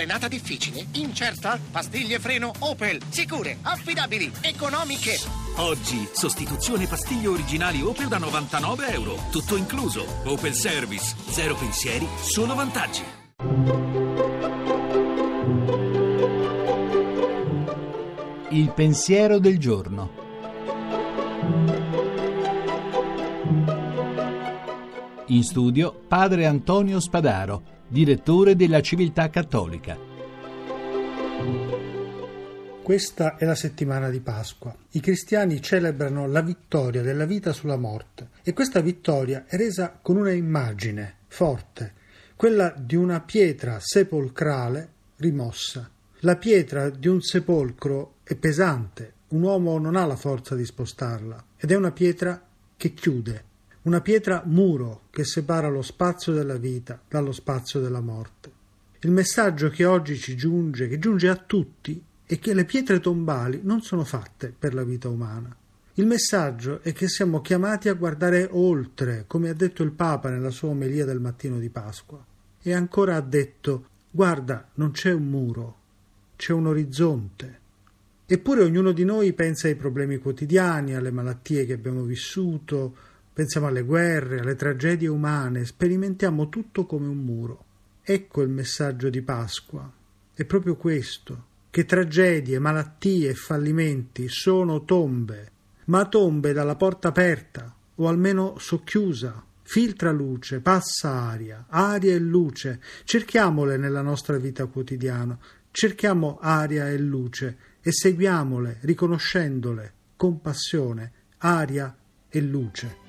Frenata difficile? Incerta? Pastiglie freno Opel. Sicure, affidabili, economiche. Oggi, sostituzione pastiglie originali Opel da 99 euro. Tutto incluso. Opel Service. Zero pensieri, solo vantaggi. Il pensiero del giorno. In studio padre Antonio Spadaro, direttore della Civiltà Cattolica. Questa è la settimana di Pasqua. I cristiani celebrano la vittoria della vita sulla morte e questa vittoria è resa con una immagine forte, quella di una pietra sepolcrale rimossa. La pietra di un sepolcro è pesante, un uomo non ha la forza di spostarla ed è una pietra che chiude, una pietra muro che separa lo spazio della vita dallo spazio della morte. Il messaggio che oggi ci giunge, che giunge a tutti, è che le pietre tombali non sono fatte per la vita umana. Il messaggio è che siamo chiamati a guardare oltre, come ha detto il Papa nella sua omelia del mattino di Pasqua. E ancora ha detto: Guarda, non c'è un muro, c'è un orizzonte. Eppure ognuno di noi pensa ai problemi quotidiani, alle malattie che abbiamo vissuto, Pensiamo alle guerre, alle tragedie umane, sperimentiamo tutto come un muro. Ecco il messaggio di Pasqua. È proprio questo, che tragedie, malattie e fallimenti sono tombe, ma tombe dalla porta aperta, o almeno socchiusa. Filtra luce, passa aria, aria e luce. Cerchiamole nella nostra vita quotidiana, cerchiamo aria e luce e seguiamole, riconoscendole con passione, aria e luce.